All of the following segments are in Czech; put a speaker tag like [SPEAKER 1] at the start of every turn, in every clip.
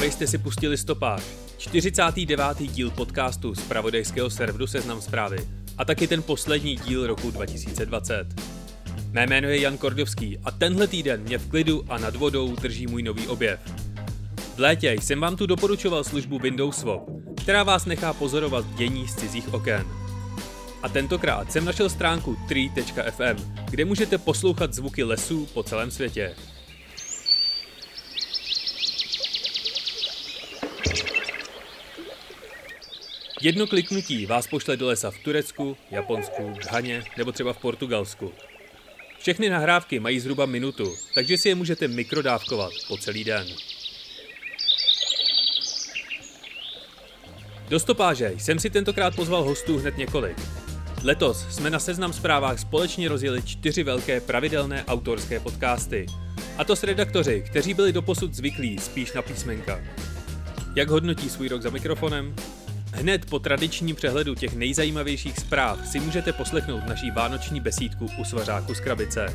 [SPEAKER 1] Právě jste si pustili stopáž. 49. díl podcastu z pravodejského serveru Seznam zprávy a taky ten poslední díl roku 2020. Mé jméno je Jan Kordovský a tenhle týden mě v klidu a nad vodou drží můj nový objev. V létě jsem vám tu doporučoval službu Windows Swap, která vás nechá pozorovat dění z cizích oken. A tentokrát jsem našel stránku tree.fm, kde můžete poslouchat zvuky lesů po celém světě. Jedno kliknutí vás pošle do lesa v Turecku, Japonsku, Ghaně nebo třeba v Portugalsku. Všechny nahrávky mají zhruba minutu, takže si je můžete mikrodávkovat po celý den. Do stopáže jsem si tentokrát pozval hostů hned několik. Letos jsme na Seznam zprávách společně rozjeli čtyři velké pravidelné autorské podcasty. A to s redaktoři, kteří byli doposud zvyklí spíš na písmenka. Jak hodnotí svůj rok za mikrofonem? Hned po tradičním přehledu těch nejzajímavějších zpráv si můžete poslechnout naší vánoční besídku u svařáku z krabice.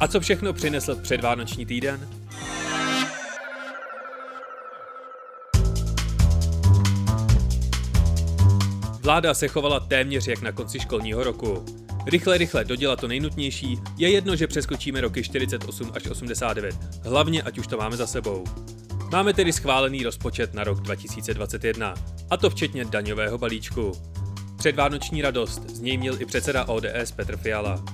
[SPEAKER 1] A co všechno přinesl předvánoční týden? Vláda se chovala téměř jak na konci školního roku. Rychle, rychle dodělat to nejnutnější, je jedno, že přeskočíme roky 48 až 89, hlavně ať už to máme za sebou. Máme tedy schválený rozpočet na rok 2021, a to včetně daňového balíčku. Předvánoční radost z něj měl i předseda ODS Petr Fiala.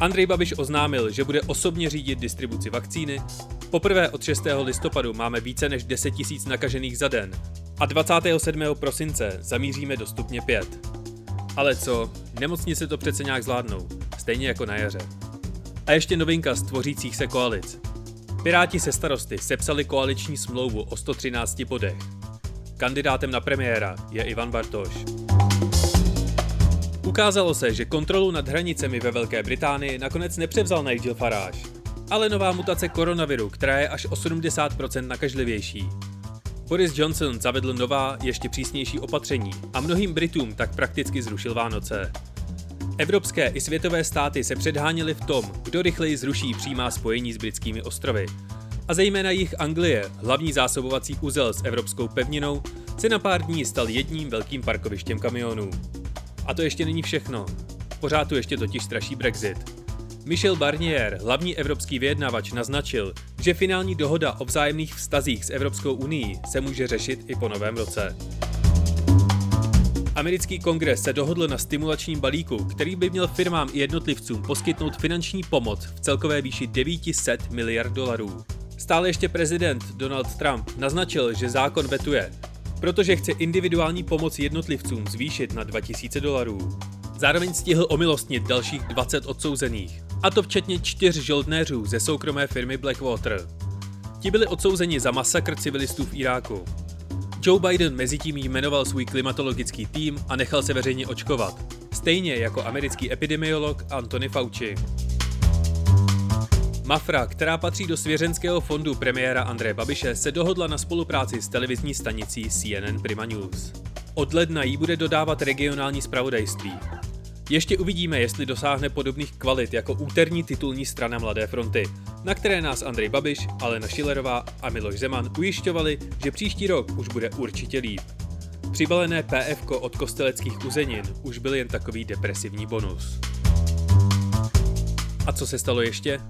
[SPEAKER 1] Andrej Babiš oznámil, že bude osobně řídit distribuci vakcíny. Poprvé od 6. listopadu máme více než 10 000 nakažených za den a 27. prosince zamíříme do stupně 5. Ale co, nemocnice to přece nějak zvládnou, stejně jako na jaře. A ještě novinka z tvořících se koalic. Piráti se starosty sepsali koaliční smlouvu o 113 bodech. Kandidátem na premiéra je Ivan Bartoš. Ukázalo se, že kontrolu nad hranicemi ve Velké Británii nakonec nepřevzal Nigel Farage, ale nová mutace koronaviru, která je až o 70% nakažlivější. Boris Johnson zavedl nová, ještě přísnější opatření a mnohým Britům tak prakticky zrušil Vánoce. Evropské i světové státy se předháněly v tom, kdo rychleji zruší přímá spojení s britskými ostrovy. A zejména jich Anglie, hlavní zásobovací uzel s evropskou pevninou, se na pár dní stal jedním velkým parkovištěm kamionů. A to ještě není všechno. Pořád tu ještě totiž straší Brexit. Michel Barnier, hlavní evropský vyjednavač, naznačil, že finální dohoda o vzájemných vztazích s Evropskou unii se může řešit i po novém roce. Americký kongres se dohodl na stimulačním balíku, který by měl firmám i jednotlivcům poskytnout finanční pomoc v celkové výši 900 miliard dolarů. Stále ještě prezident Donald Trump naznačil, že zákon vetuje, protože chce individuální pomoc jednotlivcům zvýšit na 2000 dolarů. Zároveň stihl omilostnit dalších 20 odsouzených, a to včetně čtyř žoldnéřů ze soukromé firmy Blackwater. Ti byli odsouzeni za masakr civilistů v Iráku. Joe Biden mezi tím jmenoval svůj klimatologický tým a nechal se veřejně očkovat, stejně jako americký epidemiolog Anthony Fauci. Mafra, která patří do svěřenského fondu premiéra Andreje Babiše, se dohodla na spolupráci s televizní stanicí CNN Prima News. Od ledna jí bude dodávat regionální zpravodajství. Ještě uvidíme, jestli dosáhne podobných kvalit jako úterní titulní strana Mladé fronty, na které nás Andrej Babiš, Alena Šilerová a Miloš Zeman ujišťovali, že příští rok už bude určitě líp. Přibalené PF od kosteleckých uzenin už byl jen takový depresivní bonus. A co se stalo ještě?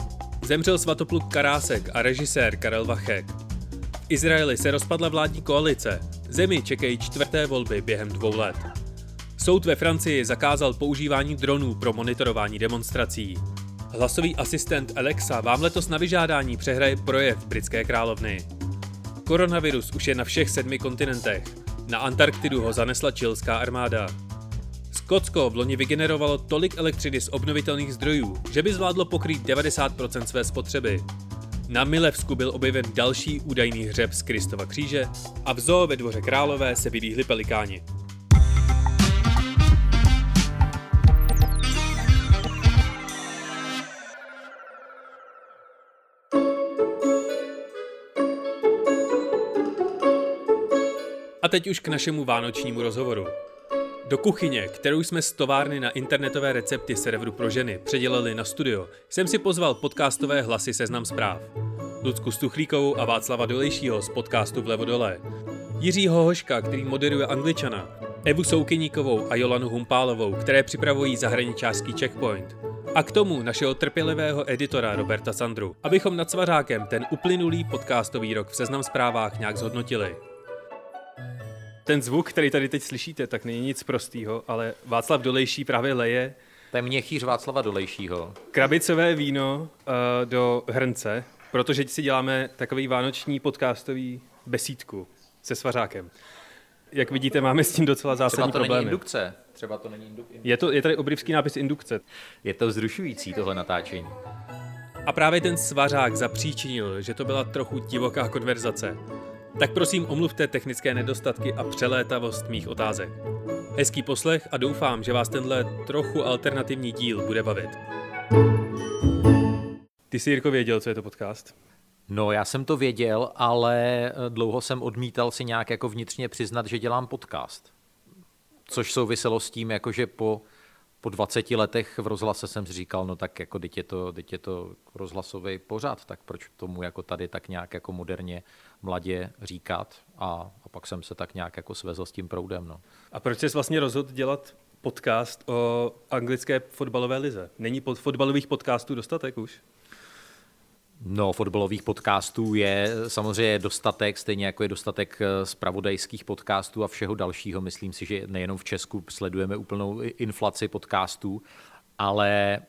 [SPEAKER 1] Zemřel svatopluk Karásek a režisér Karel Vachek. V Izraeli se rozpadla vládní koalice. Zemi čekají čtvrté volby během dvou let. Soud ve Francii zakázal používání dronů pro monitorování demonstrací. Hlasový asistent Alexa vám letos na vyžádání přehraje projev britské královny. Koronavirus už je na všech sedmi kontinentech. Na Antarktidu ho zanesla čilská armáda. Skotsko v loni vygenerovalo tolik elektřiny z obnovitelných zdrojů, že by zvládlo pokrýt 90% své spotřeby. Na Milevsku byl objeven další údajný hřeb z Kristova kříže a v zoo ve dvoře králové se vydýhli pelikáni. Teď už k našemu vánočnímu rozhovoru. Do kuchyně, kterou jsme z továrny na internetové recepty serveru pro ženy předělali na studio, jsem si pozval podcastové hlasy Seznam zpráv. Lucku Stuchlíkovou a Václava Dolejšího z podcastu Vlevo dole. Jiřího Hoška, který moderuje Angličana, Evu Soukyníkovou a Jolanu Humpálovou, které připravují zahraničářský checkpoint. A k tomu našeho trpělivého editora Roberta Sandru, abychom nad svařákem ten uplynulý podcastový rok v seznam zprávách nějak zhodnotili. Ten zvuk, který tady teď slyšíte, tak není nic prostýho, ale Václav Dolejší právě leje
[SPEAKER 2] to je měchýř Václava Dolejšího.
[SPEAKER 1] Krabicové víno uh, do hrnce, protože si děláme takový vánoční podcastový besídku se svařákem. Jak vidíte, máme s tím docela zásadní
[SPEAKER 2] Třeba to
[SPEAKER 1] problémy.
[SPEAKER 2] není indukce. Třeba to není indukce.
[SPEAKER 1] Je, to, je tady obrovský nápis indukce.
[SPEAKER 2] Je to vzrušující tohle natáčení.
[SPEAKER 1] A právě ten svařák zapříčinil, že to byla trochu divoká konverzace. Tak prosím omluvte technické nedostatky a přelétavost mých otázek. Hezký poslech a doufám, že vás tenhle trochu alternativní díl bude bavit. Ty jsi, Jirko, věděl, co je to podcast?
[SPEAKER 2] No, já jsem to věděl, ale eh, dlouho jsem odmítal si nějak jako vnitřně přiznat, že dělám podcast. Což souviselo s tím, jakože po, po 20 letech v rozhlase jsem si říkal, no tak jako teď je to, teď je to rozhlasový pořad, tak proč tomu jako tady tak nějak jako moderně mladě říkat a, a pak jsem se tak nějak jako svezl s tím proudem. No.
[SPEAKER 1] A proč jsi vlastně rozhodl dělat podcast o anglické fotbalové lize? Není pod fotbalových podcastů dostatek už?
[SPEAKER 2] No, fotbalových podcastů je samozřejmě dostatek, stejně jako je dostatek spravodajských podcastů a všeho dalšího. Myslím si, že nejenom v Česku sledujeme úplnou inflaci podcastů, ale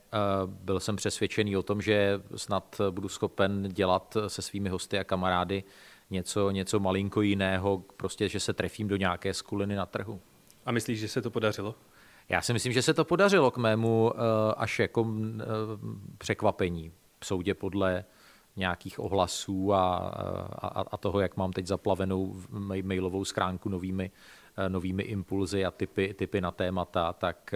[SPEAKER 2] byl jsem přesvědčený o tom, že snad budu schopen dělat se svými hosty a kamarády něco, něco malinko jiného, prostě, že se trefím do nějaké skuliny na trhu.
[SPEAKER 1] A myslíš, že se to podařilo?
[SPEAKER 2] Já si myslím, že se to podařilo k mému až jako překvapení. Soudě podle nějakých ohlasů a, a, a toho, jak mám teď zaplavenou mailovou schránku novými, novými impulzy a typy, typy na témata, tak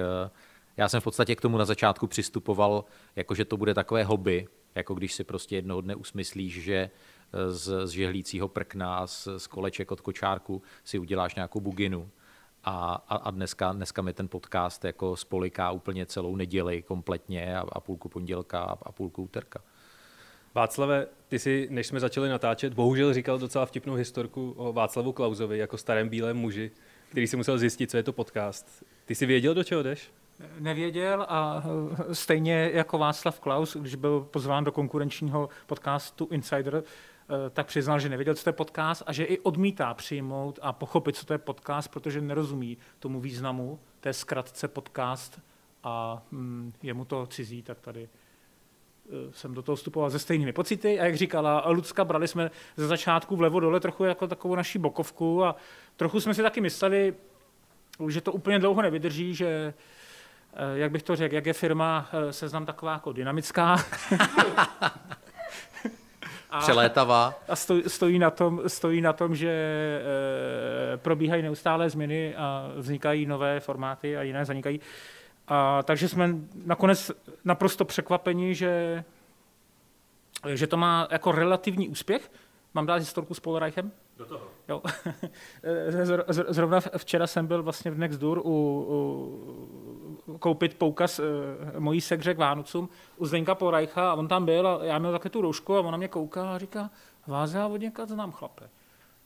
[SPEAKER 2] já jsem v podstatě k tomu na začátku přistupoval, jako že to bude takové hobby, jako když si prostě jednoho dne usmyslíš, že z, z žehlícího prkna, z, z koleček od kočárku si uděláš nějakou buginu. A, a, a dneska, dneska mi ten podcast jako spoliká úplně celou neděli kompletně a, a půlku pondělka a, a půlku úterka.
[SPEAKER 1] Václave, ty si, než jsme začali natáčet, bohužel říkal docela vtipnou historku o Václavu Klauzovi jako starém bílém muži, který si musel zjistit, co je to podcast. Ty jsi věděl, do čeho jdeš?
[SPEAKER 3] Nevěděl a stejně jako Václav Klaus, když byl pozván do konkurenčního podcastu Insider, tak přiznal, že nevěděl, co to je podcast a že i odmítá přijmout a pochopit, co to je podcast, protože nerozumí tomu významu té zkratce podcast a hm, je mu to cizí, tak tady jsem do toho vstupoval se stejnými pocity a jak říkala Lucka, brali jsme ze začátku vlevo dole trochu jako takovou naší bokovku a trochu jsme si taky mysleli, že to úplně dlouho nevydrží, že jak bych to řekl, jak je firma seznam taková jako dynamická.
[SPEAKER 2] a, Přelétavá.
[SPEAKER 3] A stojí, stojí, na tom, stojí na tom, že e, probíhají neustále změny a vznikají nové formáty a jiné zanikají. A, takže jsme nakonec naprosto překvapeni, že, že to má jako relativní úspěch. Mám dát historku s Polreichem?
[SPEAKER 1] Do toho.
[SPEAKER 3] Jo. Zrovna včera jsem byl vlastně v Nextdoor u, u, koupit poukaz e, mojí segře k Vánocům u Zdenka Polreicha a on tam byl a já měl také tu roušku a on na mě kouká a říká, vás já od někud znám chlape.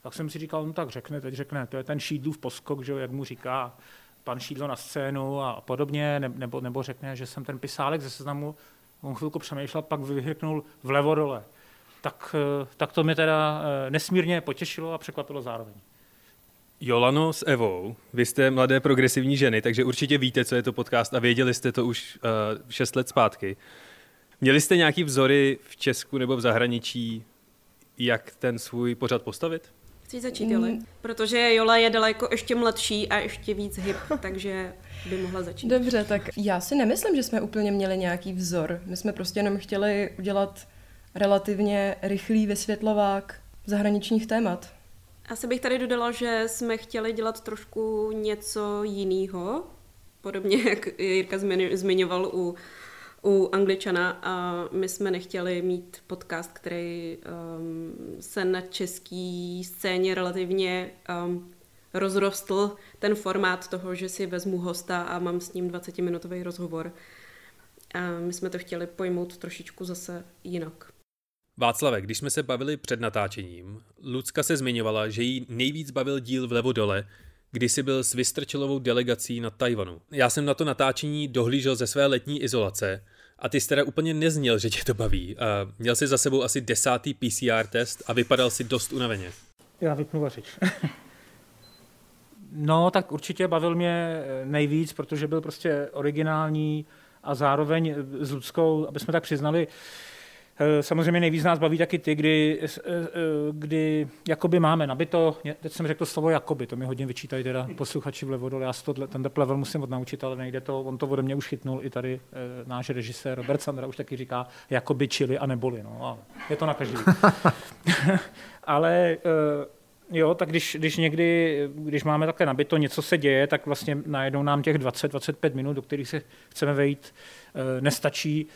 [SPEAKER 3] Tak jsem si říkal, no tak řekne, teď řekne, to je ten Šídlův poskok, že, jak mu říká pan Šídlo na scénu a podobně, nebo, nebo řekne, že jsem ten pisálek ze seznamu, on chvilku přemýšlel, pak vyhrknul vlevo dole. Tak, tak to mě teda nesmírně potěšilo a překvapilo zároveň.
[SPEAKER 1] Jolano s Evou, vy jste mladé progresivní ženy, takže určitě víte, co je to podcast a věděli jste to už uh, 6 let zpátky. Měli jste nějaký vzory v Česku nebo v zahraničí, jak ten svůj pořad postavit?
[SPEAKER 4] Chceš začít, Joli? Mm. Protože Jola je daleko ještě mladší a ještě víc hip, takže by mohla začít.
[SPEAKER 5] Dobře, tak já si nemyslím, že jsme úplně měli nějaký vzor. My jsme prostě jenom chtěli udělat relativně rychlý vysvětlovák zahraničních témat.
[SPEAKER 4] Asi bych tady dodala, že jsme chtěli dělat trošku něco jiného, podobně jak Jirka zmiňoval u u Angličana a my jsme nechtěli mít podcast, který um, se na české scéně relativně um, rozrostl ten formát toho, že si vezmu hosta a mám s ním 20-minutový rozhovor. A my jsme to chtěli pojmout trošičku zase jinak.
[SPEAKER 1] Václave, když jsme se bavili před natáčením, Lucka se zmiňovala, že jí nejvíc bavil díl vlevo dole, kdy jsi byl s Vystrčelovou delegací na Tajvanu. Já jsem na to natáčení dohlížel ze své letní izolace a ty jsi teda úplně nezněl, že tě to baví. A měl jsi za sebou asi desátý PCR test a vypadal si dost unaveně.
[SPEAKER 3] Já vypnu vařič. no, tak určitě bavil mě nejvíc, protože byl prostě originální a zároveň s Ludskou, aby jsme tak přiznali, Eh, samozřejmě nejvíc nás baví taky ty, kdy, eh, eh, kdy jakoby máme nabito, teď jsem řekl slovo jakoby, to mi hodně vyčítají teda posluchači vlevo dole, já si to, ten level musím odnaučit, ale nejde to, on to ode mě už chytnul i tady náš režisér Robert Sandra už taky říká jakoby čili a neboli, no, a je to na každý. ale Jo, tak když, když někdy, když máme takhle nabito, něco se děje, tak vlastně najednou nám těch 20-25 minut, do kterých se chceme vejít, nestačí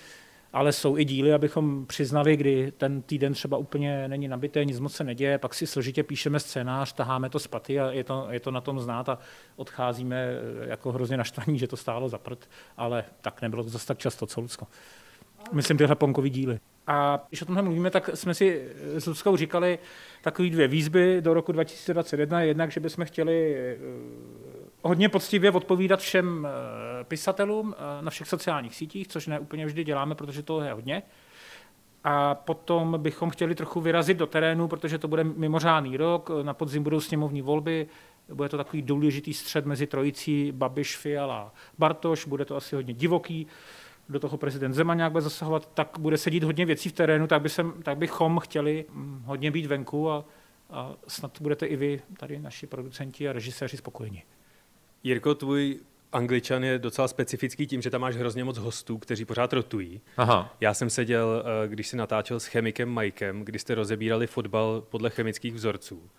[SPEAKER 3] ale jsou i díly, abychom přiznali, kdy ten týden třeba úplně není nabité, nic moc se neděje, pak si složitě píšeme scénář, taháme to z paty a je to, je to na tom znát a odcházíme eh, jako hrozně naštvaní, že to stálo za prd, ale tak nebylo to zase tak často, co Lucko. Myslím tyhle ponkový díly. A když o tomhle mluvíme, tak jsme si s Luckou říkali takové dvě výzby do roku 2021. Jednak, že bychom chtěli eh, hodně poctivě odpovídat všem eh, pisatelům eh, na všech sociálních sítích, což ne úplně vždy děláme, protože to je hodně. A potom bychom chtěli trochu vyrazit do terénu, protože to bude mimořádný rok, na podzim budou sněmovní volby, bude to takový důležitý střed mezi trojicí Babiš, Fiala, Bartoš, bude to asi hodně divoký, do toho prezident Zeman nějak bude zasahovat, tak bude sedít hodně věcí v terénu, tak, by sem, tak bychom chtěli hm, hodně být venku a, a snad budete i vy, tady naši producenti a režiséři spokojeni.
[SPEAKER 1] Jirko, tvůj Angličan je docela specifický tím, že tam máš hrozně moc hostů, kteří pořád rotují.
[SPEAKER 2] Aha.
[SPEAKER 1] Já jsem seděl, eh, když si natáčel s chemikem Mikem, kdy jste rozebírali fotbal podle chemických vzorců.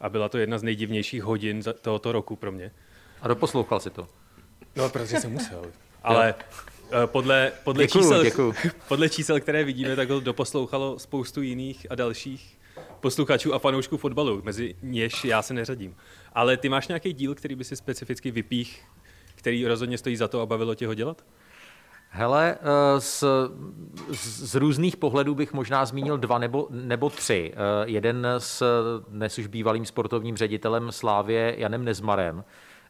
[SPEAKER 1] A byla to jedna z nejdivnějších hodin tohoto roku pro mě.
[SPEAKER 2] A doposlouchal si to?
[SPEAKER 1] No, protože jsem musel. Ale eh, podle, podle, děkuju, čísel, děkuju. podle čísel, které vidíme, tak ho doposlouchalo spoustu jiných a dalších posluchačů a fanoušků fotbalu, mezi něž já se neřadím. Ale ty máš nějaký díl, který by si specificky vypích, který rozhodně stojí za to a bavilo tě ho dělat?
[SPEAKER 2] Hele, eh, z, z různých pohledů bych možná zmínil dva nebo, nebo tři. Eh, jeden s dnes už bývalým sportovním ředitelem Slávě Janem Nezmarem,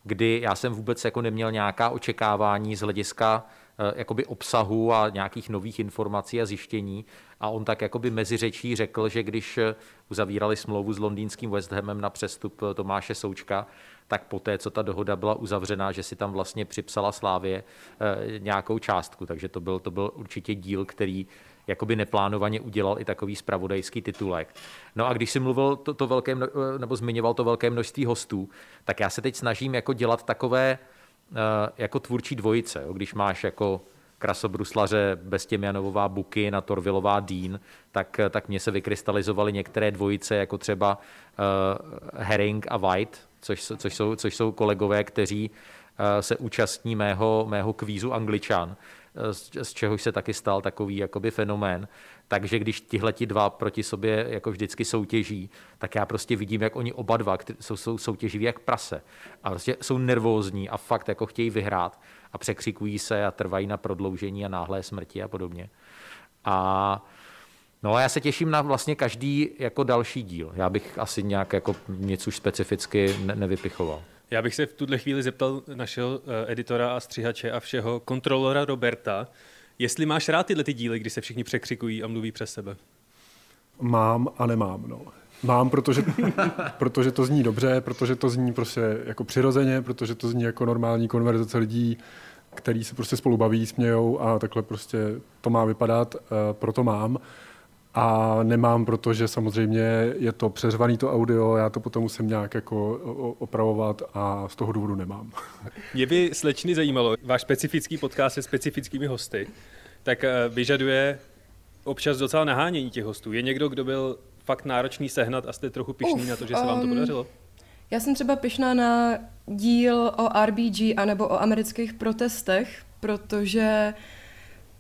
[SPEAKER 2] kdy já jsem vůbec jako neměl nějaká očekávání z hlediska Eh, jakoby obsahu a nějakých nových informací a zjištění. A on tak jakoby mezi řečí řekl, že když eh, uzavírali smlouvu s londýnským West Hamem na přestup eh, Tomáše Součka, tak poté, co ta dohoda byla uzavřená, že si tam vlastně připsala Slávě nějakou částku. Takže to byl, to byl určitě díl, který jakoby neplánovaně udělal i takový spravodajský titulek. No a když si mluvil to, to velké, nebo zmiňoval to velké množství hostů, tak já se teď snažím jako dělat takové Eh, jako tvůrčí dvojice. Když máš jako krasobruslaře Bestěmianovová Buky na Torvilová Dean, tak, tak mně se vykrystalizovaly některé dvojice, jako třeba uh, Herring a White, což, což, jsou, což jsou kolegové, kteří uh, se účastní mého, mého kvízu Angličan, z, z čehož se taky stal takový jakoby fenomén. Takže když tihle ti dva proti sobě jako vždycky soutěží, tak já prostě vidím, jak oni oba dva jsou, jsou soutěživí jak prase. A prostě jsou nervózní a fakt jako chtějí vyhrát a překřikují se a trvají na prodloužení a náhlé smrti a podobně. A No a já se těším na vlastně každý jako další díl. Já bych asi nějak jako něco už specificky ne- nevypichoval.
[SPEAKER 1] Já bych se v tuhle chvíli zeptal našeho eh, editora a střihače a všeho kontrolora Roberta, Jestli máš rád tyhle ty díly, kdy se všichni překřikují a mluví přes sebe?
[SPEAKER 6] Mám a nemám, no. Mám, protože, protože to zní dobře, protože to zní prostě jako přirozeně, protože to zní jako normální konverzace lidí, který se prostě spolu baví, smějou a takhle prostě to má vypadat, uh, proto mám a nemám, protože samozřejmě je to přeřvaný to audio, já to potom musím nějak jako opravovat a z toho důvodu nemám.
[SPEAKER 1] Mě by slečny zajímalo, váš specifický podcast se specifickými hosty, tak eh, vyžaduje občas docela nahánění těch hostů. Je někdo, kdo byl fakt náročný sehnat a jste trochu pišný Uf, na to, že se vám to um, podařilo?
[SPEAKER 5] Já jsem třeba pišná na díl o RBG anebo o amerických protestech, protože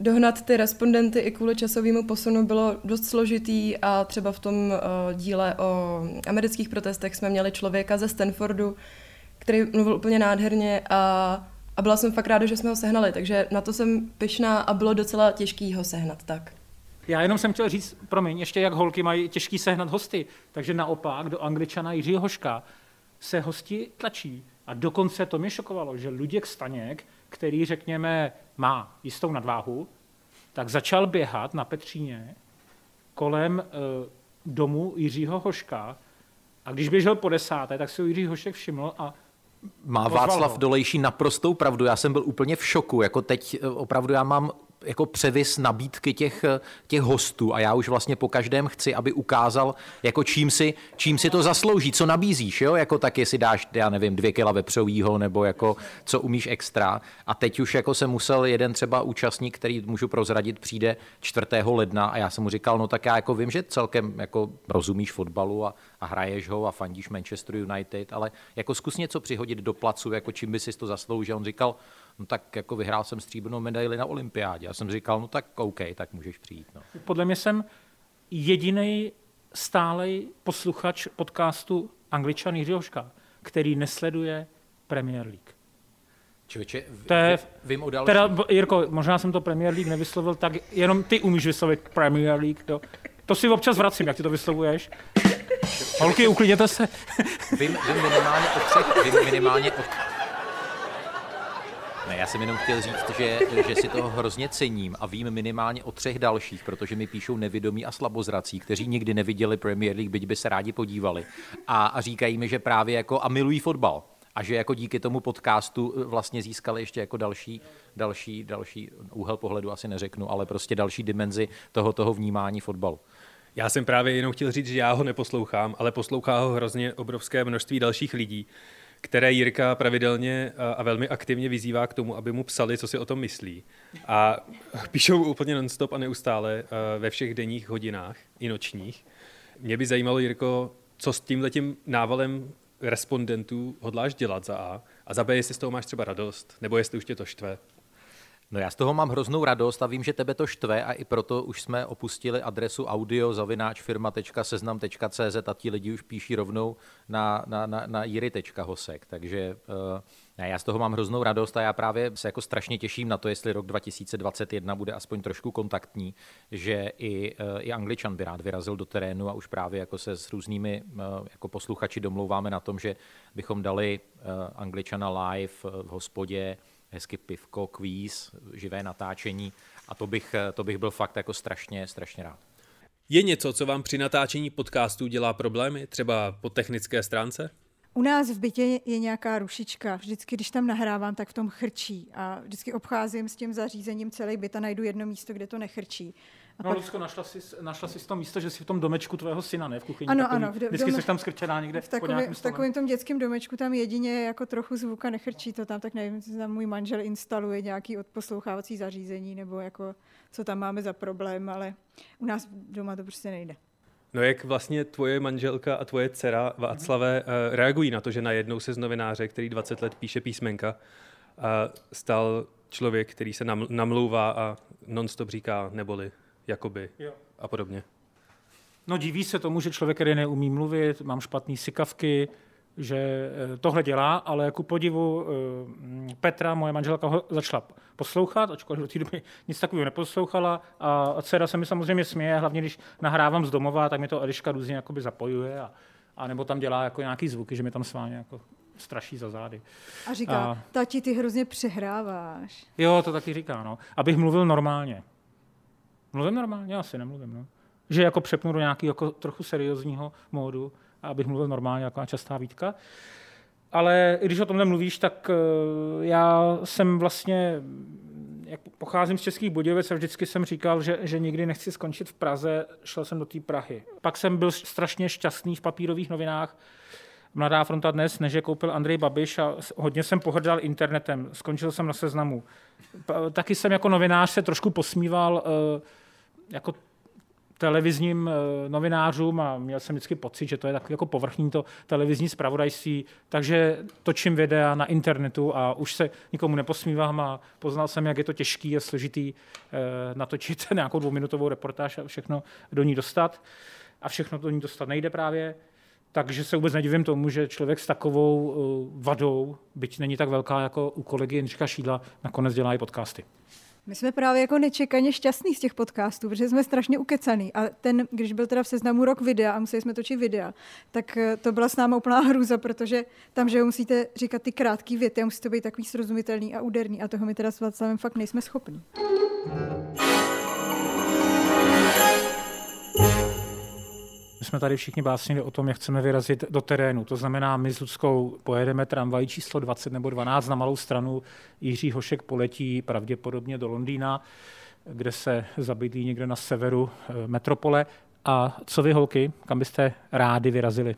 [SPEAKER 5] dohnat ty respondenty i kvůli časovému posunu bylo dost složitý a třeba v tom uh, díle o amerických protestech jsme měli člověka ze Stanfordu, který mluvil úplně nádherně a, a byla jsem fakt ráda, že jsme ho sehnali, takže na to jsem pyšná a bylo docela těžký ho sehnat tak.
[SPEAKER 3] Já jenom jsem chtěl říct, promiň, ještě jak holky mají těžký sehnat hosty, takže naopak do angličana Jiřího Hoška se hosti tlačí. A dokonce to mě šokovalo, že Luděk Staněk, který, řekněme, má jistou nadváhu, tak začal běhat na Petříně kolem e, domu Jiřího Hoška a když běžel po desáté, tak si ho Jiří Hošek všiml a
[SPEAKER 2] má Václav Dolejší naprostou pravdu. Já jsem byl úplně v šoku. Jako teď eh, opravdu já mám jako převis nabídky těch, těch hostů a já už vlastně po každém chci, aby ukázal, jako čím si, čím si to zaslouží, co nabízíš, jo? Jako tak, jestli dáš, já nevím, dvě kila vepřovýho, nebo jako co umíš extra. A teď už jako se musel jeden třeba účastník, který můžu prozradit, přijde 4. ledna a já jsem mu říkal, no tak já jako vím, že celkem jako rozumíš fotbalu a, a hraješ ho a fandíš Manchester United, ale jako zkus něco přihodit do placu, jako čím by si to zasloužil. On říkal, no tak jako vyhrál jsem stříbrnou medaili na olympiádě. Já jsem říkal, no tak OK, tak můžeš přijít. No.
[SPEAKER 3] Podle mě jsem jediný stálej posluchač podcastu Angličan Jiří Hoška, který nesleduje Premier League.
[SPEAKER 2] Člověče,
[SPEAKER 3] to je,
[SPEAKER 2] vím o další.
[SPEAKER 3] Teda, Jirko, možná jsem to Premier League nevyslovil, tak jenom ty umíš vyslovit Premier League. To, to si občas vracím, jak ty to vyslovuješ. Holky, uklidněte se.
[SPEAKER 2] vím, vím minimálně o třech, vím minimálně o, ne, já jsem jenom chtěl říct, že, že si to hrozně cením a vím minimálně o třech dalších, protože mi píšou nevědomí a slabozrací, kteří nikdy neviděli Premier League, byť by se rádi podívali. A, a říkají mi, že právě jako a milují fotbal. A že jako díky tomu podcastu vlastně získali ještě jako další, další, další úhel pohledu, asi neřeknu, ale prostě další dimenzi toho, toho vnímání fotbalu.
[SPEAKER 1] Já jsem právě jenom chtěl říct, že já ho neposlouchám, ale poslouchá ho hrozně obrovské množství dalších lidí které Jirka pravidelně a velmi aktivně vyzývá k tomu, aby mu psali, co si o tom myslí. A píšou úplně nonstop a neustále ve všech denních hodinách i nočních. Mě by zajímalo, Jirko, co s tímhletím návalem respondentů hodláš dělat za A a za B, jestli z toho máš třeba radost, nebo jestli už tě to štve.
[SPEAKER 2] No já z toho mám hroznou radost a vím, že tebe to štve a i proto už jsme opustili adresu audiozavináčfirma.seznam.cz a ti lidi už píší rovnou na, na, na, na jiry.hosek. Takže uh, já z toho mám hroznou radost a já právě se jako strašně těším na to, jestli rok 2021 bude aspoň trošku kontaktní, že i, uh, i Angličan by rád vyrazil do terénu a už právě jako se s různými uh, jako posluchači domlouváme na tom, že bychom dali Angličana live v hospodě, hezky pivko, kvíz, živé natáčení a to bych, to bych byl fakt jako strašně, strašně rád.
[SPEAKER 1] Je něco, co vám při natáčení podcastů dělá problémy, třeba po technické stránce?
[SPEAKER 7] U nás v bytě je nějaká rušička. Vždycky, když tam nahrávám, tak v tom chrčí. A vždycky obcházím s tím zařízením celý byt a najdu jedno místo, kde to nechrčí.
[SPEAKER 3] A no, pak... Lucko, našla jsi, našla jsi to místo, že jsi v tom domečku tvého syna, ne? V kuchyni.
[SPEAKER 7] Ano,
[SPEAKER 3] takový,
[SPEAKER 7] ano.
[SPEAKER 3] V, vždycky dome... jsi tam skrčená někde
[SPEAKER 7] v, takový, v takovém tom dětském domečku tam jedině jako trochu zvuka nechrčí to tam, tak nevím, jestli tam můj manžel instaluje nějaký odposlouchávací zařízení, nebo jako co tam máme za problém, ale u nás doma to prostě nejde.
[SPEAKER 1] No jak vlastně tvoje manželka a tvoje dcera Václavé uh, reagují na to, že najednou se z novináře, který 20 let píše písmenka, uh, stal člověk, který se namlouvá a nonstop říká neboli jakoby jo. a podobně.
[SPEAKER 3] No diví se tomu, že člověk, který neumí mluvit, mám špatný sykavky, že eh, tohle dělá, ale ku podivu eh, Petra, moje manželka, ho začala poslouchat, ačkoliv do té doby nic takového neposlouchala a dcera se mi samozřejmě směje, hlavně když nahrávám z domova, tak mi to Eliška různě jakoby zapojuje a, a nebo tam dělá jako nějaký zvuky, že mi tam sváně jako straší za zády.
[SPEAKER 7] A říká, a, tati, ty hrozně přehráváš.
[SPEAKER 3] Jo, to taky říká, no. Abych mluvil normálně. Mluvím normálně? Asi nemluvím, no. Že jako přepnu do nějakého jako trochu seriózního módu, abych mluvil normálně, jako častá výtka. Ale když o tom nemluvíš, tak eh, já jsem vlastně, jak pocházím z Českých Budějovic a vždycky jsem říkal, že, že nikdy nechci skončit v Praze, šel jsem do té Prahy. Pak jsem byl strašně šťastný v papírových novinách, Mladá fronta dnes, než je koupil Andrej Babiš a hodně jsem pohrdal internetem, skončil jsem na seznamu. Taky jsem jako novinář se trošku posmíval eh, jako televizním eh, novinářům a měl jsem vždycky pocit, že to je tak jako povrchní to televizní zpravodajství, takže točím videa na internetu a už se nikomu neposmívám a poznal jsem, jak je to těžký a složitý eh, natočit nějakou dvouminutovou reportáž a všechno do ní dostat. A všechno do ní dostat nejde právě. Takže se vůbec nedivím tomu, že člověk s takovou vadou, byť není tak velká jako u kolegy Jindřicha Šídla, nakonec dělá i podcasty.
[SPEAKER 7] My jsme právě jako nečekaně šťastní z těch podcastů, protože jsme strašně ukecaný. A ten, když byl teda v seznamu rok videa a museli jsme točit videa, tak eh, to byla s náma úplná hruza, protože tam, že musíte říkat ty krátké věty a musíte být takový srozumitelný a úderný. A toho my teda s Václavem fakt nejsme schopni.
[SPEAKER 3] My jsme tady všichni básnili o tom, jak chceme vyrazit do terénu. To znamená, my s Ludskou pojedeme tramvají číslo 20 nebo 12 na malou stranu. Jiří Hošek poletí pravděpodobně do Londýna, kde se zabydlí někde na severu eh, metropole. A co vy, holky, kam byste rádi vyrazili?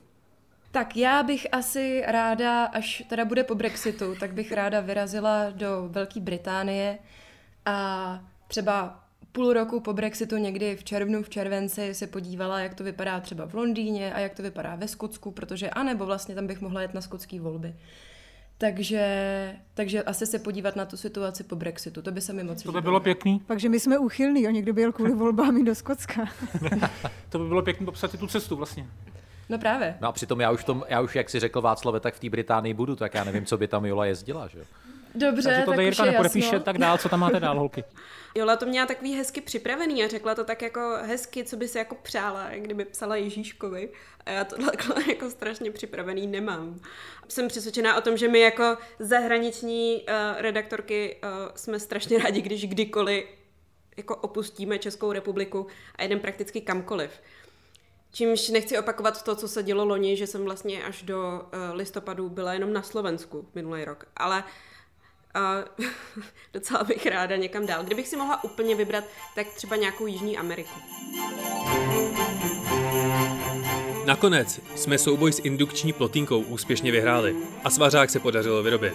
[SPEAKER 5] Tak já bych asi ráda, až teda bude po Brexitu, tak bych ráda vyrazila do Velké Británie a třeba půl roku po Brexitu někdy v červnu, v červenci se podívala, jak to vypadá třeba v Londýně a jak to vypadá ve Skotsku, protože anebo vlastně tam bych mohla jet na skotské volby. Takže, takže asi se podívat na tu situaci po Brexitu, to by se mi moc
[SPEAKER 3] To by bylo pěkný.
[SPEAKER 7] Takže my jsme uchylní, o někdo byl kvůli volbám do Skotska.
[SPEAKER 3] to by bylo pěkný popsat i tu cestu vlastně.
[SPEAKER 5] No právě.
[SPEAKER 2] No a přitom já už, tom, já už jak si řekl Václav, tak v té Británii budu, tak já nevím, co by tam Jola jezdila, že
[SPEAKER 5] Dobře,
[SPEAKER 3] Takže to
[SPEAKER 5] tak
[SPEAKER 3] Jirka nepodepíše, tak dál, co tam máte dál, holky?
[SPEAKER 4] Jola to měla takový hezky připravený a řekla to tak jako hezky, co by si jako přála, jak kdyby psala Ježíškovi. A já to takhle jako strašně připravený nemám. Jsem přesvědčená o tom, že my jako zahraniční uh, redaktorky uh, jsme strašně rádi, když kdykoliv jako opustíme Českou republiku a jedeme prakticky kamkoliv. Čímž nechci opakovat to, co se dělo loni, že jsem vlastně až do uh, listopadu byla jenom na Slovensku minulý rok. Ale uh, a docela bych ráda někam dál. Kdybych si mohla úplně vybrat, tak třeba nějakou Jižní Ameriku.
[SPEAKER 1] Nakonec jsme souboj s indukční plotínkou úspěšně vyhráli a svařák se podařilo vyrobit.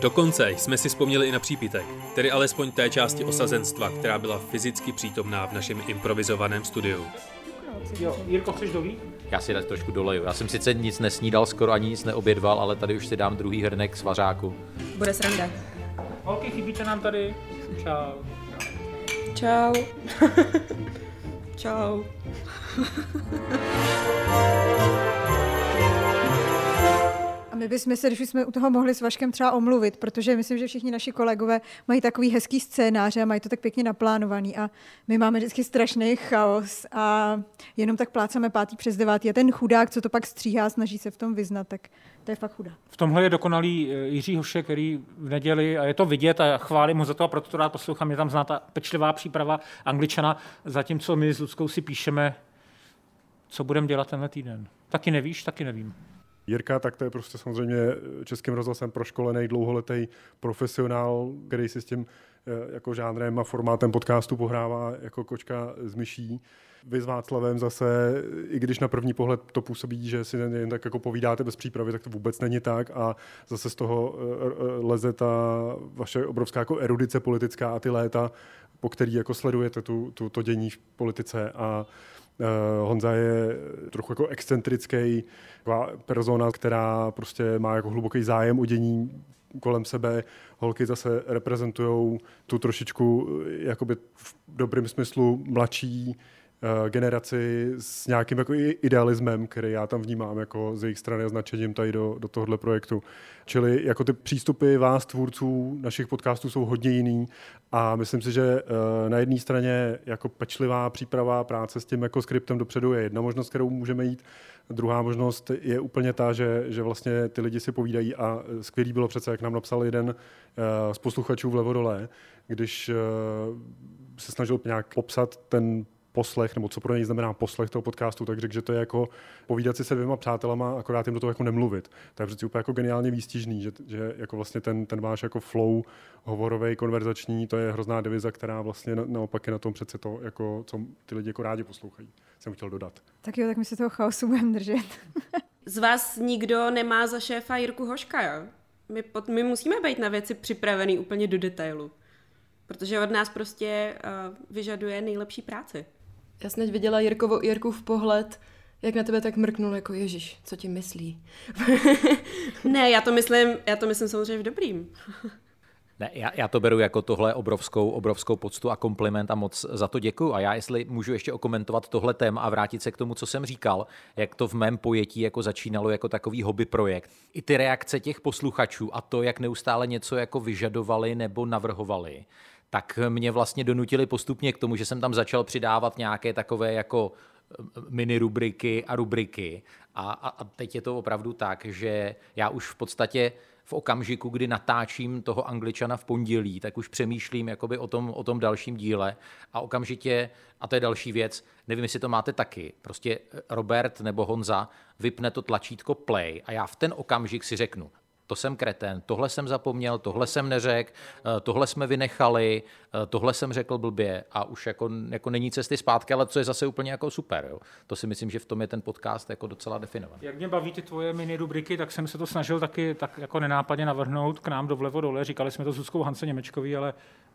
[SPEAKER 1] Dokonce jsme si vzpomněli i na přípitek, tedy alespoň té části osazenstva, která byla fyzicky přítomná v našem improvizovaném studiu.
[SPEAKER 3] Jo, Jirko, chceš dovít?
[SPEAKER 2] Já si trošku doleju. Já jsem sice nic nesnídal, skoro ani nic neobědval, ale tady už si dám druhý hrnek z vařáku.
[SPEAKER 4] Bude sranda.
[SPEAKER 3] Holky, chybíte nám tady. Čau.
[SPEAKER 4] Čau. Čau.
[SPEAKER 7] my bychom se, když jsme u toho mohli s Vaškem třeba omluvit, protože myslím, že všichni naši kolegové mají takový hezký scénáře a mají to tak pěkně naplánovaný a my máme vždycky strašný chaos a jenom tak pláceme pátý přes devátý a ten chudák, co to pak stříhá, snaží se v tom vyznat, tak to je fakt chudá.
[SPEAKER 3] V tomhle je dokonalý eh, Jiří Hoše, který v neděli, a je to vidět a chválím mu za to a proto to rád poslouchám, je tam zná ta pečlivá příprava angličana, zatímco my s Ludskou si píšeme, co budeme dělat tenhle týden. Taky nevíš, taky nevím.
[SPEAKER 6] Jirka, tak to je prostě samozřejmě českým rozhlasem proškolený dlouholetý profesionál, který si s tím eh, jako žánrem a formátem podcastu pohrává jako kočka z myší. Vy s Václavem zase, i když na první pohled to působí, že si jen tak jako povídáte bez přípravy, tak to vůbec není tak a zase z toho eh, eh, leze ta vaše obrovská jako erudice politická a ty léta, po který jako sledujete tu, tu, to dění v politice a Honza je trochu jako excentrický persona, která prostě má jako hluboký zájem o dění kolem sebe. Holky zase reprezentují tu trošičku jakoby v dobrém smyslu mladší Eh, generaci s nějakým jako idealismem, který já tam vnímám jako z jejich strany a značením tady do, do tohohle projektu. Čili jako ty přístupy vás, tvůrců našich podcastů, jsou hodně jiný a myslím si, že eh, na jedné straně jako pečlivá příprava práce s tím jako skriptem dopředu je jedna možnost, kterou můžeme jít. Druhá možnost je úplně ta, že, že vlastně ty lidi si povídají a skvělý bylo přece, jak nám napsal jeden eh, z posluchačů vlevo dole, když se snažil nějak popsat ten poslech, nebo co pro něj znamená poslech toho podcastu, tak řekl, že to je jako povídat si se dvěma přátelama, akorát jim do toho jako nemluvit. To je přeci úplně jako geniálně výstižný, že, že jako vlastně ten, ten váš jako flow hovorový, konverzační, to je hrozná diviza, která vlastně na, naopak je na tom přece to, jako, co ty lidi jako rádi poslouchají. Jsem chtěl dodat.
[SPEAKER 7] Tak jo, tak my se toho chaosu budeme držet.
[SPEAKER 4] Z vás nikdo nemá za šéfa Jirku Hoška, jo? My, pod, my musíme být na věci připravený úplně do detailu. Protože od nás prostě uh, vyžaduje nejlepší práci.
[SPEAKER 5] Já jsem teď viděla Jirkovo, Jirkův pohled, jak na tebe tak mrknul jako Ježíš, co ti myslí?
[SPEAKER 4] ne, já to myslím, já to myslím samozřejmě v dobrým.
[SPEAKER 2] Ne, já, já to beru jako tohle obrovskou, obrovskou poctu a kompliment a moc za to děkuju. A já jestli můžu ještě okomentovat tohle téma a vrátit se k tomu, co jsem říkal, jak to v mém pojetí jako začínalo jako takový hobby projekt. I ty reakce těch posluchačů a to, jak neustále něco jako vyžadovali nebo navrhovali, tak mě vlastně donutili postupně k tomu, že jsem tam začal přidávat nějaké takové jako eh, mini rubriky a rubriky. A, a, a teď je to opravdu tak, že já už v podstatě v okamžiku, kdy natáčím toho angličana v pondělí, tak už přemýšlím jakoby o tom, o tom dalším díle a okamžitě, a to je další věc, nevím, jestli to máte taky, prostě Robert nebo Honza vypne to tlačítko play a já v ten okamžik si řeknu, to jsem kreten, tohle jsem zapomněl, tohle jsem neřekl, eh, tohle jsme vynechali, eh, tohle jsem řekl blbě a už jako, jako není cesty zpátky, ale co je zase úplně jako super. Jo. To si myslím, že v tom je ten podcast jako docela definovaný.
[SPEAKER 3] Jak mě baví ty tvoje mini rubriky, tak jsem se to snažil taky tak jako nenápadně navrhnout k nám do vlevo dole. Říkali jsme to s Zuzkou Hance Němečkový, ale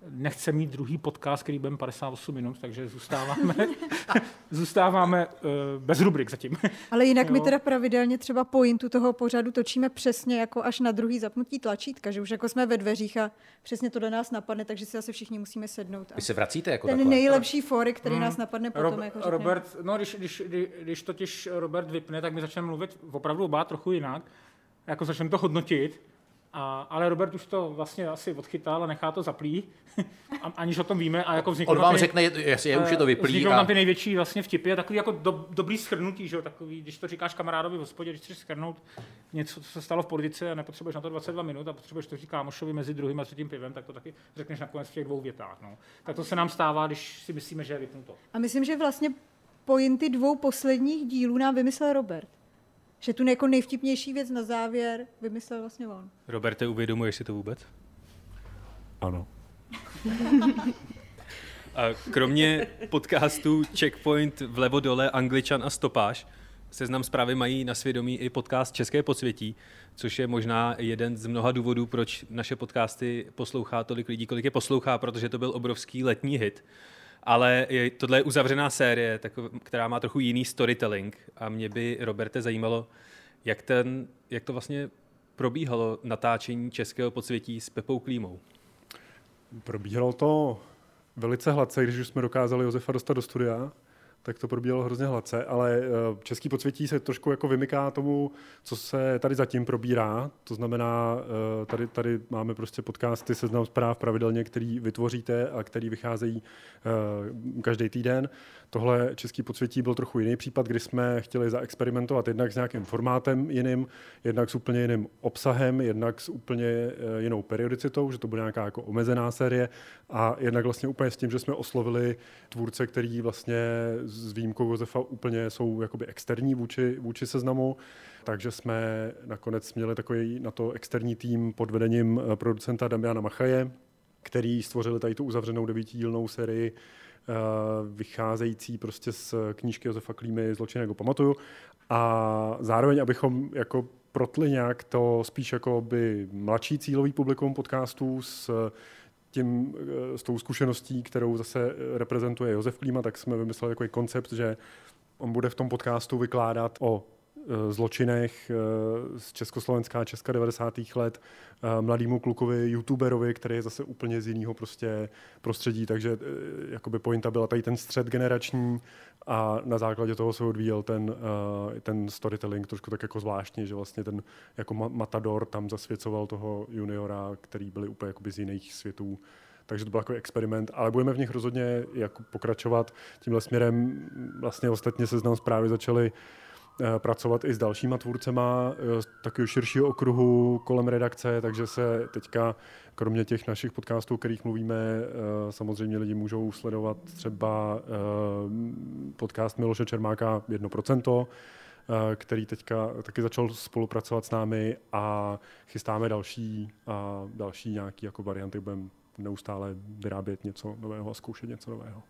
[SPEAKER 3] nechce mít druhý podcast, který bude 58 minut, takže zůstáváme, zůstáváme uh, bez rubrik zatím.
[SPEAKER 7] Ale jinak jo. my teda pravidelně třeba pointu toho pořadu točíme přesně jako až na druhý zapnutí tlačítka, že už jako jsme ve dveřích a přesně to do nás napadne, takže si zase všichni musíme sednout.
[SPEAKER 2] Vy se vracíte jako
[SPEAKER 7] Ten
[SPEAKER 2] takhle.
[SPEAKER 7] nejlepší fóry, který hmm. nás napadne potom. Rob, jako
[SPEAKER 3] Robert, no když, když, když, když totiž Robert vypne, tak my začneme mluvit opravdu oba trochu jinak. Jako začneme to hodnotit a, ale Robert už to vlastně asi odchytal a nechá to zaplý, aniž o tom víme. A jako
[SPEAKER 2] On vám ty, řekne, jestli je, už je to vyplý.
[SPEAKER 3] Vzniknou a... tam ty největší vlastně vtipy a takový jako do, dobrý schrnutí, že jo, takový, když to říkáš kamarádovi v hospodě, když chceš schrnout něco, co se stalo v politice a nepotřebuješ na to 22 minut a potřebuješ to říct kámošovi mezi druhým a třetím pivem, tak to taky řekneš nakonec v těch dvou větách. No. Tak to se nám stává, když si myslíme, že je vypnuto.
[SPEAKER 7] A myslím, že vlastně pointy dvou posledních dílů nám vymyslel Robert že tu jako nejvtipnější věc na závěr vymyslel vlastně on.
[SPEAKER 1] Roberte, uvědomuješ si to vůbec?
[SPEAKER 6] Ano.
[SPEAKER 1] a kromě podcastu Checkpoint vlevo dole Angličan a stopáž, Seznam zprávy mají na svědomí i podcast České podsvětí, což je možná jeden z mnoha důvodů, proč naše podcasty poslouchá tolik lidí, kolik je poslouchá, protože to byl obrovský letní hit ale je, tohle je uzavřená série, takov, která má trochu jiný storytelling a mě by, Roberte, zajímalo, jak, ten, jak to vlastně probíhalo natáčení Českého podsvětí s Pepou Klímou.
[SPEAKER 6] Probíhalo to velice hladce, když už jsme dokázali Josefa dostat do studia tak to probíhalo hrozně hladce, ale eh, český podsvětí se trošku jako vymyká tomu, co se tady zatím probírá. To znamená, eh, tady, tady máme prostě podcasty Seznam zpráv pravidelně, který vytvoříte a který vycházejí eh, každý týden. Tohle český podsvětí byl trochu jiný případ, kdy jsme chtěli zaexperimentovat jednak s nějakým formátem jiným, jednak s úplně jiným obsahem, jednak s úplně jinou periodicitou, že to bude nějaká jako omezená série a jednak vlastně úplně s tím, že jsme oslovili tvůrce, který vlastně s výjimkou Josefa úplně jsou jakoby externí vůči, vůči seznamu, takže jsme nakonec měli takový na to externí tým pod vedením eh, producenta Damiana Machaje, který stvořili tady tu uzavřenou devítidílnou sérii eh, vycházející prostě z knížky Josefa Klímy Zločinek ho pamatuju. A zároveň, abychom jako protli nějak to spíš jako by mladší cílový publikum podcastů s tím, eh, s tou zkušeností, kterou zase eh, reprezentuje Josef Klíma, tak jsme vymysleli takový koncept, že on bude v tom podcastu vykládat o zločinech z Československá a Česka 90. let mladýmu klukovi, youtuberovi, který je zase úplně z jiného prostě prostředí, takže jakoby pointa byla tady ten střed generační a na základě toho se odvíjel ten, uh, ten storytelling trošku tak jako zvláštní, že vlastně ten jako matador tam zasvěcoval toho juniora, který byli úplně jakoby z jiných světů. Takže to byl jako experiment, ale budeme v nich rozhodně jako pokračovat tímhle směrem. Vlastně ostatně seznam zprávy začaly Eh, pracovat i s dalšíma tvůrcema eh, z takového širšího okruhu kolem redakce, takže se teďka kromě těch našich podcastů, o kterých mluvíme, eh, samozřejmě lidi můžou sledovat třeba podcast Miloše Čermáka 1%, který teďka taky začal spolupracovat s námi a chystáme další a další nějaký jako varianty, budeme neustále vyrábět něco nového a zkoušet něco nového.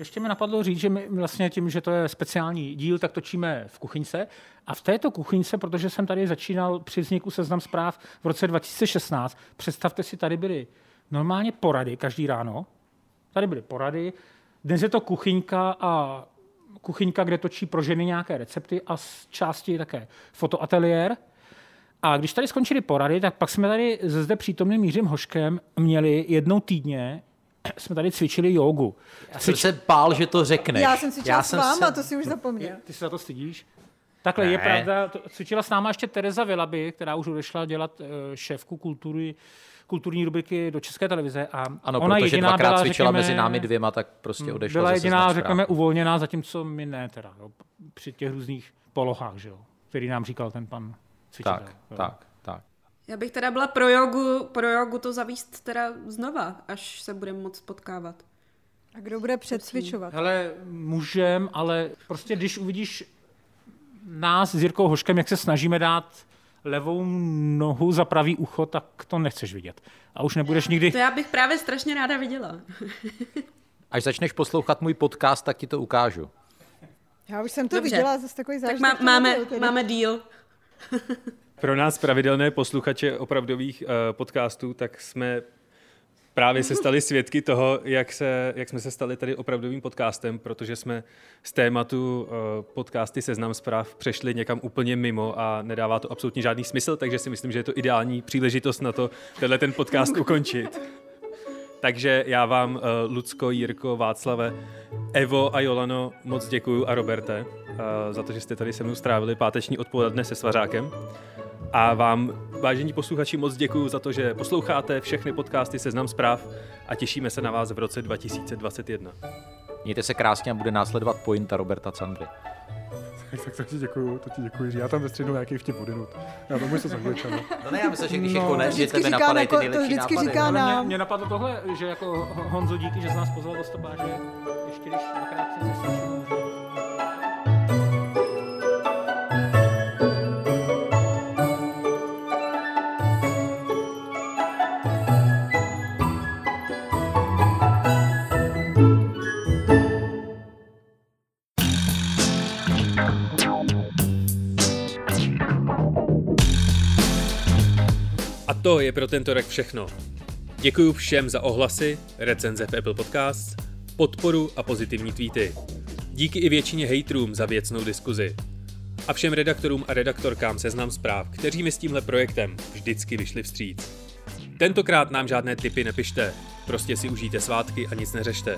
[SPEAKER 3] Ještě mi napadlo říct, že my vlastně tím, že to je speciální díl, tak točíme v kuchyňce. A v této kuchyňce, protože jsem tady začínal při vzniku seznam zpráv v roce 2016, představte si, tady byly normálně porady každý ráno. Tady byly porady. Dnes je to kuchyňka a kuchyňka, kde točí pro ženy nějaké recepty a z části také fotoateliér. A když tady skončily porady, tak pak jsme tady se zde přítomným Mířím Hoškem měli jednou týdně jsme tady cvičili jogu.
[SPEAKER 2] Já jsem se bál, že to řekneš.
[SPEAKER 7] Já jsem cvičila s váma, se... to si už zapomněl.
[SPEAKER 3] Ty se za to stydíš? Takhle ne. je pravda, to, cvičila s náma ještě Tereza Vilaby, která už odešla dělat uh, šéfku kultury, kulturní rubriky do České televize. A
[SPEAKER 2] ano,
[SPEAKER 3] ona
[SPEAKER 2] protože
[SPEAKER 3] jediná
[SPEAKER 2] dvakrát
[SPEAKER 3] byla,
[SPEAKER 2] cvičila
[SPEAKER 3] řekněme,
[SPEAKER 2] mezi námi dvěma, tak prostě odešla
[SPEAKER 3] Byla jediná, řekněme, uvolněná, zatímco my ne teda, jo, při těch různých polohách, že jo, který nám říkal ten pan cvičitel.
[SPEAKER 2] Tak,
[SPEAKER 3] jo.
[SPEAKER 2] tak, tak.
[SPEAKER 4] Já bych teda byla pro jogu, pro jogu to zavíst teda znova, až se budeme moc potkávat.
[SPEAKER 7] A kdo bude předcvičovat?
[SPEAKER 3] Hele, můžem, ale prostě když uvidíš nás s Jirkou Hoškem, jak se snažíme dát levou nohu za pravý ucho, tak to nechceš vidět. A už nebudeš nikdy...
[SPEAKER 4] To já bych právě strašně ráda viděla.
[SPEAKER 2] Až začneš poslouchat můj podcast, tak ti to ukážu.
[SPEAKER 7] Já už jsem to
[SPEAKER 4] Dobře.
[SPEAKER 7] viděla, zase takový
[SPEAKER 4] Tak
[SPEAKER 7] zážitek.
[SPEAKER 4] má,
[SPEAKER 7] to
[SPEAKER 4] máme, máme deal.
[SPEAKER 1] Pro nás pravidelné posluchače opravdových uh, podcastů, tak jsme právě se stali svědky toho, jak, se, jak jsme se stali tady opravdovým podcastem, protože jsme z tématu uh, podcasty Seznam zpráv přešli někam úplně mimo a nedává to absolutně žádný smysl, takže si myslím, že je to ideální příležitost na to tenhle ten podcast ukončit. Takže já vám, uh, Lucko, Jirko, Václave, Evo a Jolano moc děkuju a Roberte uh, za to, že jste tady se mnou strávili páteční odpoledne se Svařákem. A vám, vážení posluchači, moc děkuji za to, že posloucháte všechny podcasty Seznam zpráv a těšíme se na vás v roce 2021.
[SPEAKER 2] Mějte se krásně a bude následovat pointa Roberta Candry.
[SPEAKER 6] Tak, tak to ti děkuju, to ti děkuji. Já tam ve středu nějaký vtip odinut. Já to můžu s.
[SPEAKER 2] No ne, já myslím, že když
[SPEAKER 3] No,
[SPEAKER 2] je konec,
[SPEAKER 7] to
[SPEAKER 2] že
[SPEAKER 7] vždycky
[SPEAKER 2] tebe napadají ty
[SPEAKER 7] jako- to
[SPEAKER 2] nejlepší
[SPEAKER 7] vždycky
[SPEAKER 2] nápady.
[SPEAKER 7] říká
[SPEAKER 3] Ale mě,
[SPEAKER 7] nám.
[SPEAKER 3] mě napadlo tohle, že jako Honzo, díky, že jsi nás pozval do stopáže, ještě když dvakrát se zastačil,
[SPEAKER 1] to je pro tento rok všechno. Děkuji všem za ohlasy, recenze v Apple Podcasts, podporu a pozitivní tweety. Díky i většině hejtrům za věcnou diskuzi. A všem redaktorům a redaktorkám seznam zpráv, kteří mi s tímhle projektem vždycky vyšli vstříc. Tentokrát nám žádné tipy nepište, prostě si užijte svátky a nic neřešte.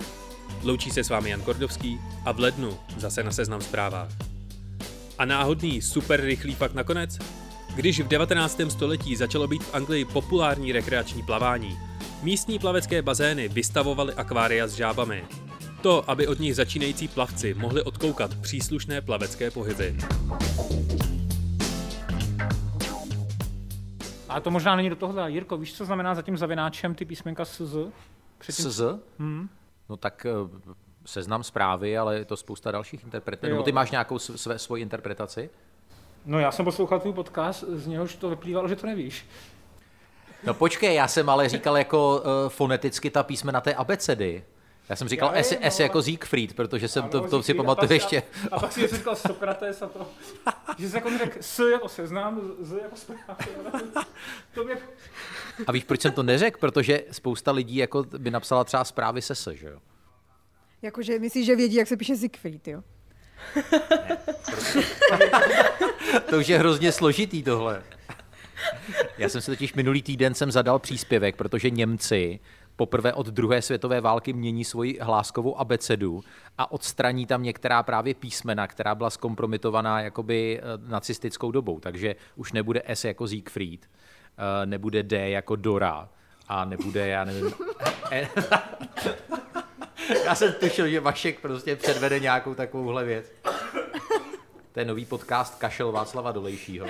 [SPEAKER 1] Loučí se s vámi Jan Kordovský a v lednu zase na seznam zprávách. A náhodný super rychlý fakt nakonec? Když v 19. století začalo být v Anglii populární rekreační plavání, místní plavecké bazény vystavovaly akvária s žábami. To, aby od nich začínající plavci mohli odkoukat příslušné plavecké pohyby.
[SPEAKER 3] A to možná není do tohohle. Jirko, víš, co znamená za tím zavináčem ty písmenka SZ? Předtím-
[SPEAKER 2] SZ? No tak eh, seznam zprávy, ale je to spousta dalších interpretů.
[SPEAKER 3] Jo.
[SPEAKER 2] Nebo ty máš nějakou své, svoji interpretaci?
[SPEAKER 3] No já jsem poslouchal tvůj podcast, z něhož to vyplývalo, že to nevíš.
[SPEAKER 2] No počkej, já jsem ale říkal jako uh, foneticky ta písmena té abecedy. Já jsem říkal
[SPEAKER 3] Já
[SPEAKER 2] S,
[SPEAKER 3] vím,
[SPEAKER 2] S
[SPEAKER 3] no.
[SPEAKER 2] jako Siegfried, protože jsem to,
[SPEAKER 3] Ano,
[SPEAKER 2] to si
[SPEAKER 3] Siegfried, a
[SPEAKER 2] pamatuju
[SPEAKER 3] pak-
[SPEAKER 2] ještě.
[SPEAKER 3] A, a pak si říkal Sokrates a to, že jsi jako řekl S jako seznám, Z jako zprávy. To mě...
[SPEAKER 2] A víš, proč jsem to neřekl? Protože spousta lidí jako by napsala třeba zprávy se S, že jo?
[SPEAKER 7] Jakože myslíš, že vědí, jak se píše Siegfried, jo?
[SPEAKER 2] To už je hrozně složitý tohle. Já jsem si totiž minulý týden jsem zadal příspěvek, protože Němci poprvé od druhé světové války mění svoji hláskovou abecedu a odstraní tam některá právě písmena, která byla zkompromitovaná jakoby eh, nacistickou dobou. Takže už nebude S jako Siegfried, eh, nebude D jako Dora a nebude, já nevím... E- já jsem tušil, že Vašek prostě předvede nějakou takovouhle věc. To je nový podcast Kašel Václava Dolejšího.